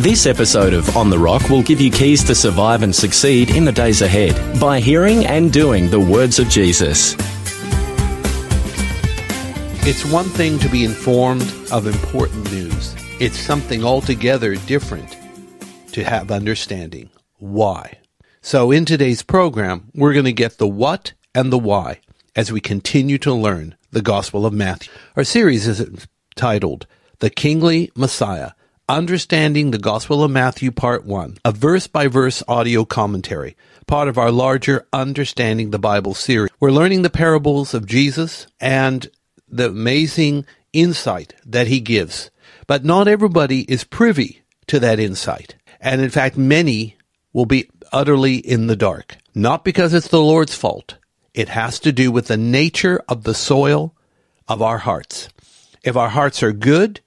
This episode of On the Rock will give you keys to survive and succeed in the days ahead by hearing and doing the words of Jesus. It's one thing to be informed of important news. It's something altogether different to have understanding. Why? So in today's program, we're going to get the what and the why as we continue to learn the Gospel of Matthew. Our series is titled The Kingly Messiah, Understanding the Gospel of Matthew Part 1, a verse by verse audio commentary, part of our larger Understanding the Bible series. We're learning the parables of Jesus and the amazing insight that he gives. But not everybody is privy to that insight. And in fact, many will be utterly in the dark. Not because it's the Lord's fault, it has to do with the nature of the soil of our hearts. If our hearts are good,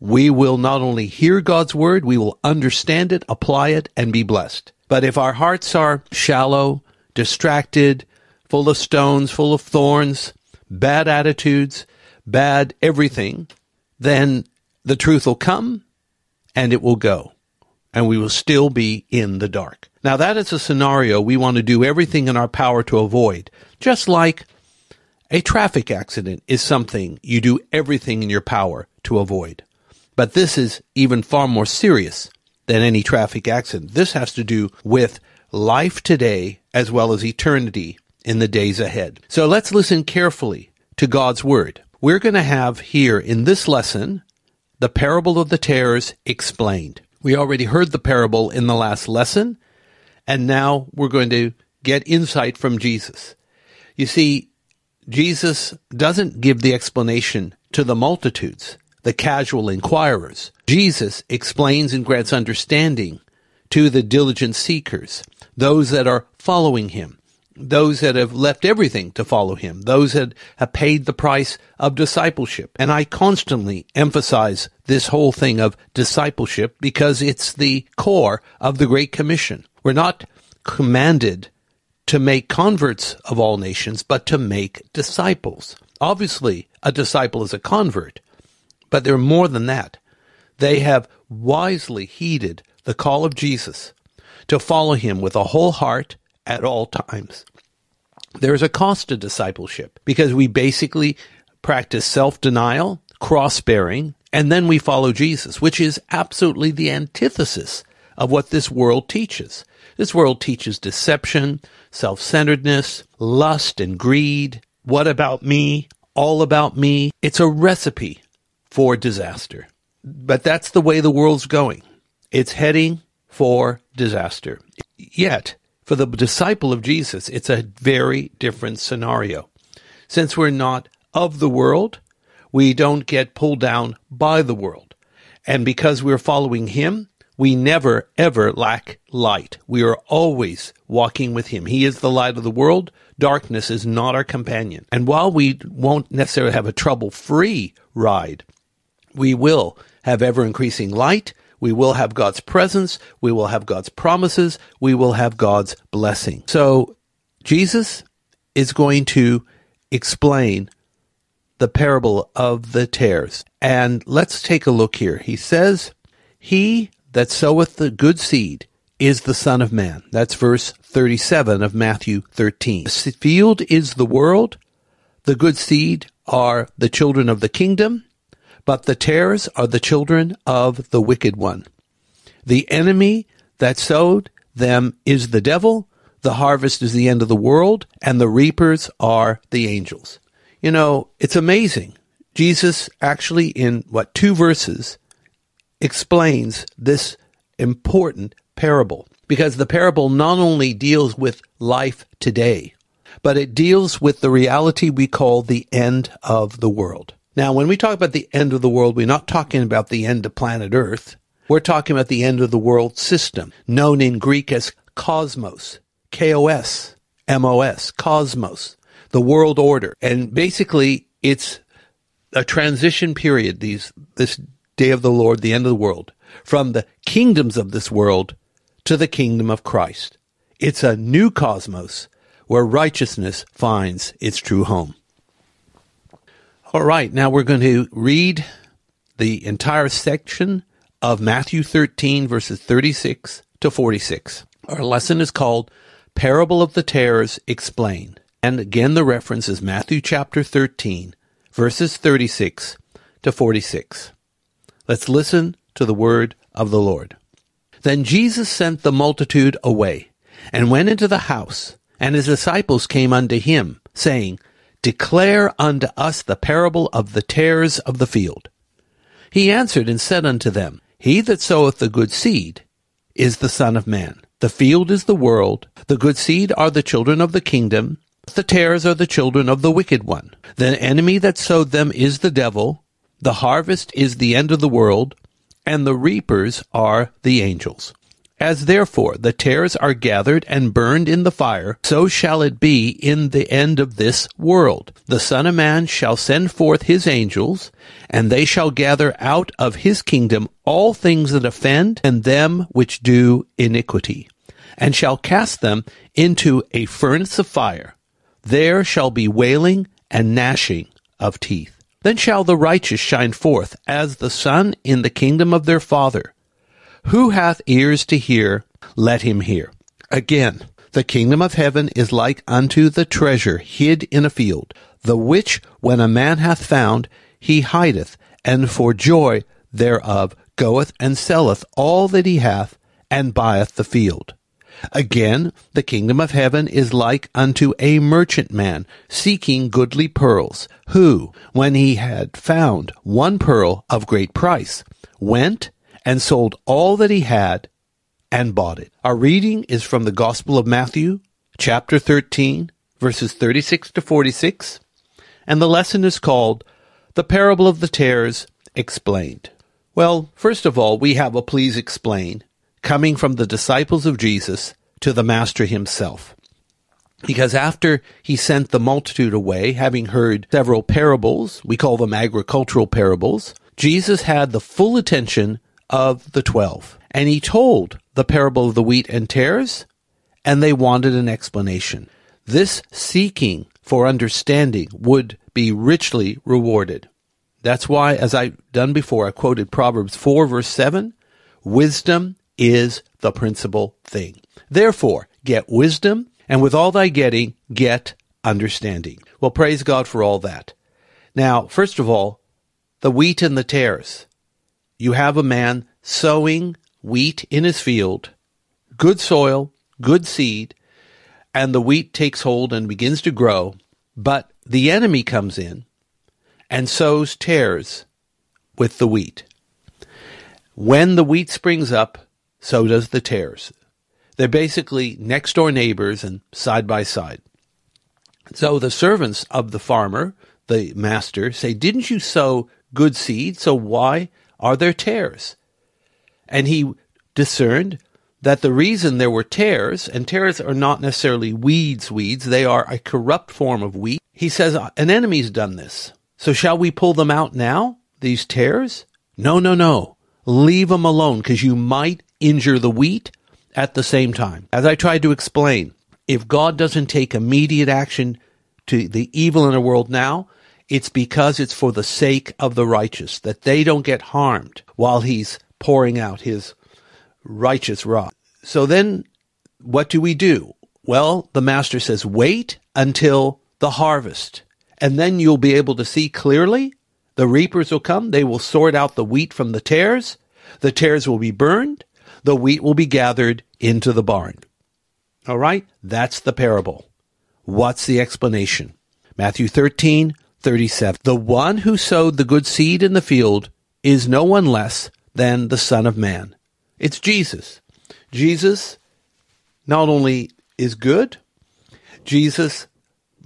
we will not only hear God's word, we will understand it, apply it, and be blessed. But if our hearts are shallow, distracted, full of stones, full of thorns, bad attitudes, bad everything, then the truth will come and it will go. And we will still be in the dark. Now that is a scenario we want to do everything in our power to avoid. Just like a traffic accident is something you do everything in your power to avoid. But this is even far more serious than any traffic accident. This has to do with life today as well as eternity in the days ahead. So let's listen carefully to God's word. We're going to have here in this lesson the parable of the tares explained. We already heard the parable in the last lesson, and now we're going to get insight from Jesus. You see, Jesus doesn't give the explanation to the multitudes, the casual inquirers. Jesus explains and grants understanding to the diligent seekers, those that are following him, those that have left everything to follow him, those that have paid the price of discipleship. And I constantly emphasize this whole thing of discipleship because it's the core of the Great Commission. We're not commanded to make converts of all nations, but to make disciples. Obviously, a disciple is a convert, but they're more than that. They have wisely heeded the call of Jesus to follow him with a whole heart at all times. There's a cost to discipleship because we basically practice self-denial, cross-bearing, and then we follow Jesus, which is absolutely the antithesis of what this world teaches. This world teaches deception, self-centeredness, lust and greed. What about me? All about me. It's a recipe for disaster. But that's the way the world's going. It's heading for disaster. Yet, for the disciple of Jesus, it's a very different scenario. Since we're not of the world, we don't get pulled down by the world. And because we're following him, we never ever lack light. We are always walking with him. He is the light of the world. Darkness is not our companion. And while we won't necessarily have a trouble free ride, we will have ever increasing light. We will have God's presence. We will have God's promises. We will have God's blessing. So Jesus is going to explain the parable of the tares. And let's take a look here. He says, He that soweth the good seed is the Son of Man. That's verse 37 of Matthew 13. The field is the world. The good seed are the children of the kingdom, but the tares are the children of the wicked one. The enemy that sowed them is the devil. The harvest is the end of the world, and the reapers are the angels. You know, it's amazing. Jesus actually, in what, two verses, explains this important parable because the parable not only deals with life today, but it deals with the reality we call the end of the world. Now, when we talk about the end of the world, we're not talking about the end of planet Earth. We're talking about the end of the world system, known in Greek as cosmos, K-O-S, M-O-S, cosmos, the world order. And basically, it's a transition period, these, this day of the Lord, the end of the world, from the kingdoms of this world to the kingdom of Christ. It's a new cosmos where righteousness finds its true home. All right, now we're going to read the entire section of Matthew 13, verses 36 to 46. Our lesson is called Parable of the Tares Explained. And again, the reference is Matthew chapter 13, verses 36 to 46. Let's listen to the word of the Lord. Then Jesus sent the multitude away and went into the house, and his disciples came unto him, saying, Declare unto us the parable of the tares of the field. He answered and said unto them, He that soweth the good seed is the Son of Man. The field is the world, the good seed are the children of the kingdom, the tares are the children of the wicked one. The enemy that sowed them is the devil, the harvest is the end of the world, and the reapers are the angels. As therefore the tares are gathered and burned in the fire, so shall it be in the end of this world. The Son of Man shall send forth his angels, and they shall gather out of his kingdom all things that offend and them which do iniquity, and shall cast them into a furnace of fire. There shall be wailing and gnashing of teeth. Then shall the righteous shine forth as the sun in the kingdom of their Father. Who hath ears to hear, let him hear. Again, the kingdom of heaven is like unto the treasure hid in a field, the which when a man hath found, he hideth, and for joy thereof goeth and selleth all that he hath, and buyeth the field. Again, the kingdom of heaven is like unto a merchantman seeking goodly pearls, who, when he had found one pearl of great price, went and sold all that he had and bought it. Our reading is from the Gospel of Matthew, chapter 13, verses 36 to 46, and the lesson is called The Parable of the Tares Explained. Well, first of all, we have a please explain coming from the disciples of Jesus to the Master himself. Because after he sent the multitude away, having heard several parables, we call them agricultural parables, Jesus had the full attention of the twelve. And he told the parable of the wheat and tares, and they wanted an explanation. This seeking for understanding would be richly rewarded. That's why, as I've done before, I quoted Proverbs 4 verse 7, wisdom is the principal thing. Therefore, get wisdom, and with all thy getting, get understanding. Well, praise God for all that. Now, first of all, the wheat and the tares you have a man sowing wheat in his field, good soil, good seed, and the wheat takes hold and begins to grow, but the enemy comes in and sows tares with the wheat. When the wheat springs up, so does the tares. They're basically next door neighbors and side by side. So the servants of the farmer, the master, say, Didn't you sow good seed? So why are there tares? And he discerned that the reason there were tares, and tares are not necessarily weeds, weeds, they are a corrupt form of wheat. He says, an enemy's done this. So shall we pull them out now, these tares? No, no, no. Leave them alone, because you might injure the wheat at the same time. As I tried to explain, if God doesn't take immediate action to the evil in the world now, it's because it's for the sake of the righteous, that they don't get harmed while he's pouring out his righteous wrath. So then what do we do? Well, the master says, wait until the harvest, and then you'll be able to see clearly. The reapers will come. They will sort out the wheat from the tares. The tares will be burned. The wheat will be gathered into the barn. All right. That's the parable. What's the explanation? Matthew 13, 37. The one who sowed the good seed in the field is no one less than the Son of Man. It's Jesus. Jesus not only is good, Jesus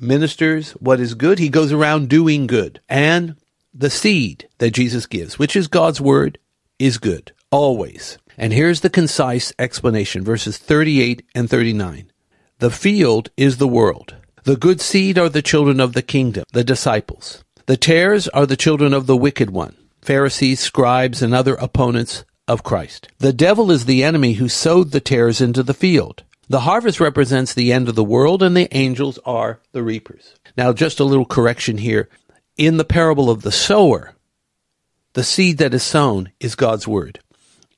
ministers what is good. He goes around doing good. And the seed that Jesus gives, which is God's word, is good. always. And here's the concise explanation verses 38 and 39. The field is the world. The good seed are the children of the kingdom, the disciples. The tares are the children of the wicked one, Pharisees, scribes, and other opponents of Christ. The devil is the enemy who sowed the tares into the field. The harvest represents the end of the world, and the angels are the reapers. Now, just a little correction here. In the parable of the sower, the seed that is sown is God's word.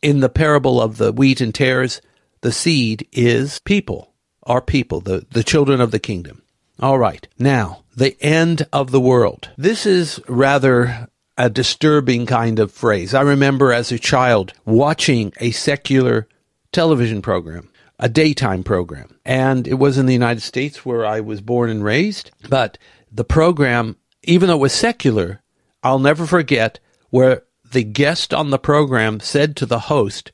In the parable of the wheat and tares, the seed is people, our people, the, the children of the kingdom. All right. Now, the end of the world. This is rather a disturbing kind of phrase. I remember as a child watching a secular television program, a daytime program, and it was in the United States where I was born and raised. But the program, even though it was secular, I'll never forget where the guest on the program said to the host,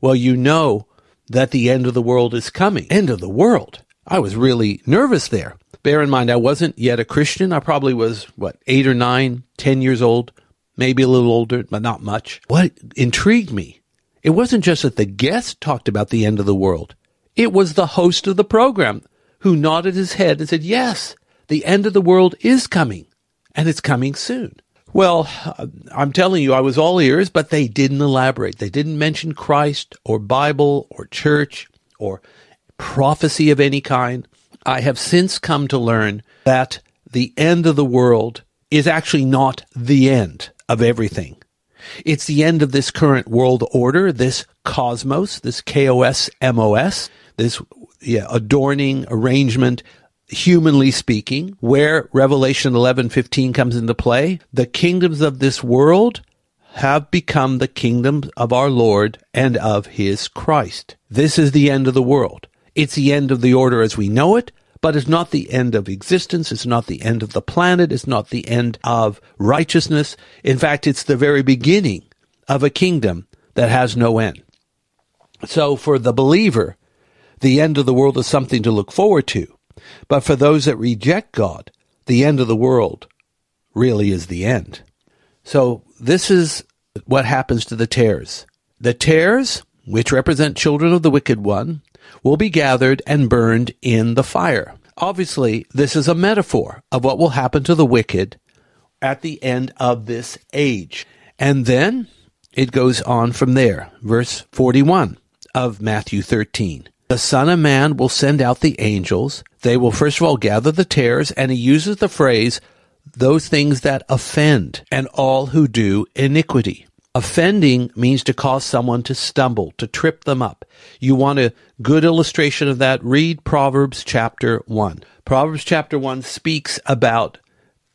Well, you know that the end of the world is coming. End of the world. I was really nervous there. Bear in mind, I wasn't yet a Christian. I probably was, what, eight or nine, ten years old, maybe a little older, but not much. What intrigued me, it wasn't just that the guest talked about the end of the world. It was the host of the program who nodded his head and said, yes, the end of the world is coming and it's coming soon. Well, uh, I'm telling you, I was all ears, but they didn't elaborate. They didn't mention Christ or Bible or church or prophecy of any kind. I have since come to learn that the end of the world is actually not the end of everything. It's the end of this current world order, this cosmos, this K-O-S-M-O-S, this yeah, adorning arrangement, humanly speaking, where Revelation 11:15 comes into play. The kingdoms of this world have become the kingdoms of our Lord and of his Christ. This is the end of the world. It's the end of the order as we know it, but it's not the end of existence. It's not the end of the planet. It's not the end of righteousness. In fact, it's the very beginning of a kingdom that has no end. So for the believer, the end of the world is something to look forward to. But for those that reject God, the end of the world really is the end. So this is what happens to the tares. The tares, which represent children of the wicked one, will be gathered and burned in the fire. Obviously, this is a metaphor of what will happen to the wicked at the end of this age. And then it goes on from there. Verse 41 of Matthew 13. The Son of Man will send out the angels. They will first of all gather the tares, and he uses the phrase, those things that offend, and all who do iniquity. Offending means to cause someone to stumble, to trip them up. You want a good illustration of that? Read Proverbs chapter 1. Proverbs chapter 1 speaks about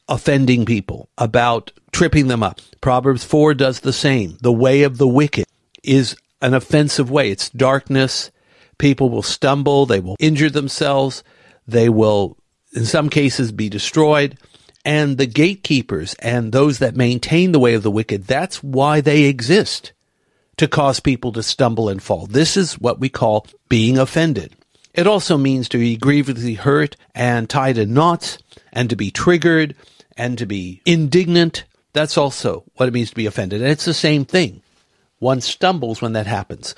offending people, about tripping them up. Proverbs 4 does the same. The way of the wicked is an offensive way. It's darkness. People will stumble. They will injure themselves. They will, in some cases, be destroyed and the gatekeepers and those that maintain the way of the wicked, that's why they exist to cause people to stumble and fall. This is what we call being offended. It also means to be grievously hurt and tied in knots and to be triggered and to be indignant. That's also what it means to be offended. And it's the same thing. One stumbles when that happens.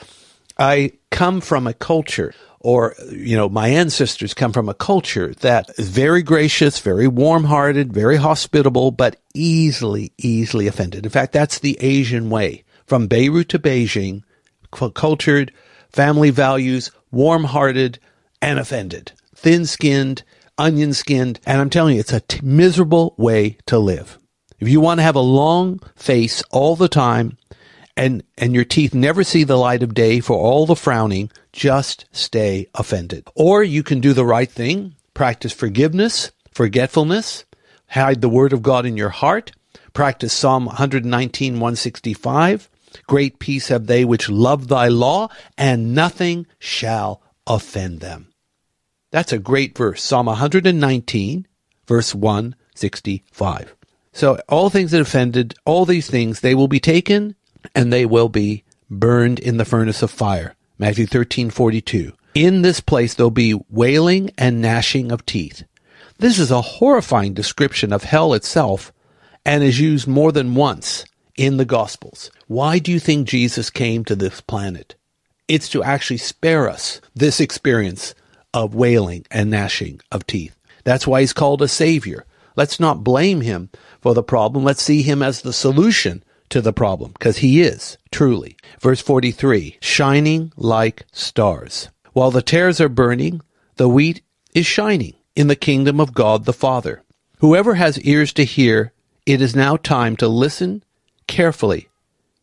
I come from a culture or, you know, my ancestors come from a culture that is very gracious, very warm hearted, very hospitable, but easily, easily offended. In fact, that's the Asian way. From Beirut to Beijing, cultured, family values, warm hearted, and offended. Thin skinned, onion skinned, and I'm telling you, it's a t- miserable way to live. If you want to have a long face all the time, and, and your teeth never see the light of day for all the frowning, just stay offended. Or you can do the right thing, practice forgiveness, forgetfulness, hide the word of God in your heart, practice Psalm 119, 165. Great peace have they which love thy law, and nothing shall offend them. That's a great verse. Psalm 119, verse 165. So all things that offended, all these things, they will be taken and they will be burned in the furnace of fire. Matthew 13:42. In this place there'll be wailing and gnashing of teeth. This is a horrifying description of hell itself and is used more than once in the Gospels. Why do you think Jesus came to this planet? It's to actually spare us this experience of wailing and gnashing of teeth. That's why he's called a savior. Let's not blame him for the problem. Let's see him as the solution to the problem, because he is, truly. Verse 43, shining like stars. While the tares are burning, the wheat is shining in the kingdom of God the Father. Whoever has ears to hear, it is now time to listen carefully,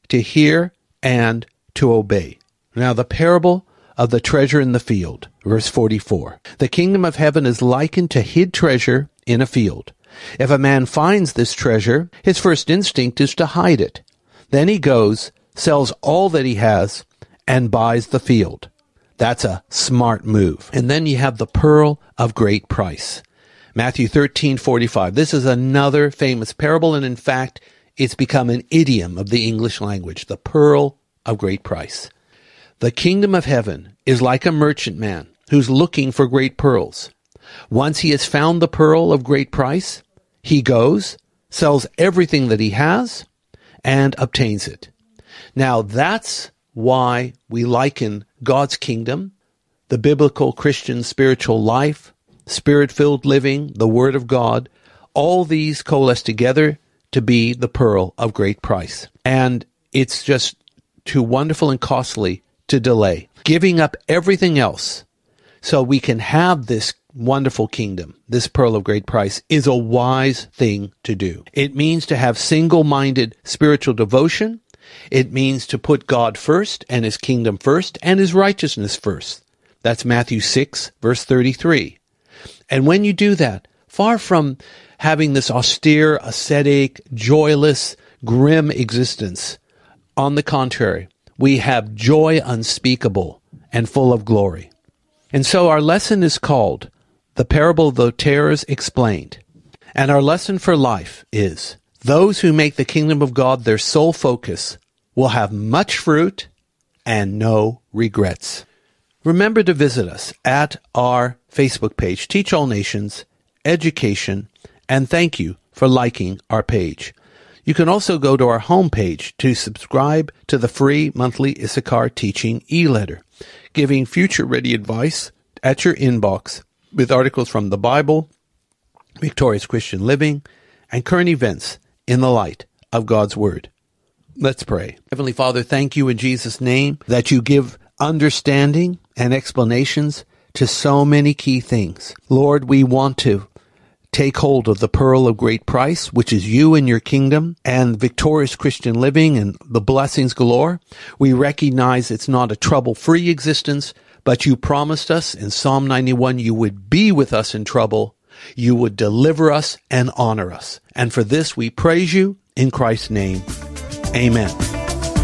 to hear and to obey. Now the parable of the treasure in the field, verse 44. The kingdom of heaven is likened to hid treasure in a field. If a man finds this treasure, his first instinct is to hide it. Then he goes, sells all that he has, and buys the field. That's a smart move. And then you have the pearl of great price. Matthew 13:45. This is another famous parable and in fact, it's become an idiom of the English language, the pearl of great price. The kingdom of heaven is like a merchantman who's looking for great pearls. Once he has found the pearl of great price, he goes, sells everything that he has, and obtains it. Now that's why we liken God's kingdom, the biblical Christian spiritual life, spirit filled living, the Word of God, all these coalesce together to be the pearl of great price. And it's just too wonderful and costly to delay. Giving up everything else so we can have this wonderful kingdom, this pearl of great price, is a wise thing to do. It means to have single minded spiritual devotion. It means to put God first and his kingdom first and his righteousness first. That's Matthew 6, verse 33. And when you do that, far from having this austere, ascetic, joyless, grim existence, on the contrary, we have joy unspeakable and full of glory. And so our lesson is called The Parable of the Tares Explained. And our lesson for life is those who make the kingdom of God their sole focus will have much fruit and no regrets. Remember to visit us at our Facebook page, Teach All Nations Education, and thank you for liking our page. You can also go to our homepage to subscribe to the free monthly Issachar teaching e-letter, giving future ready advice at your inbox with articles from the Bible, Victorious Christian Living, and current events in the light of God's Word. Let's pray. Heavenly Father, thank you in Jesus' name that you give understanding and explanations to so many key things. Lord, we want to take hold of the pearl of great price, which is you and your kingdom and victorious Christian living and the blessings galore. We recognize it's not a trouble free existence, but you promised us in Psalm 91 you would be with us in trouble. You would deliver us and honor us. And for this we praise you in Christ's name. Amen.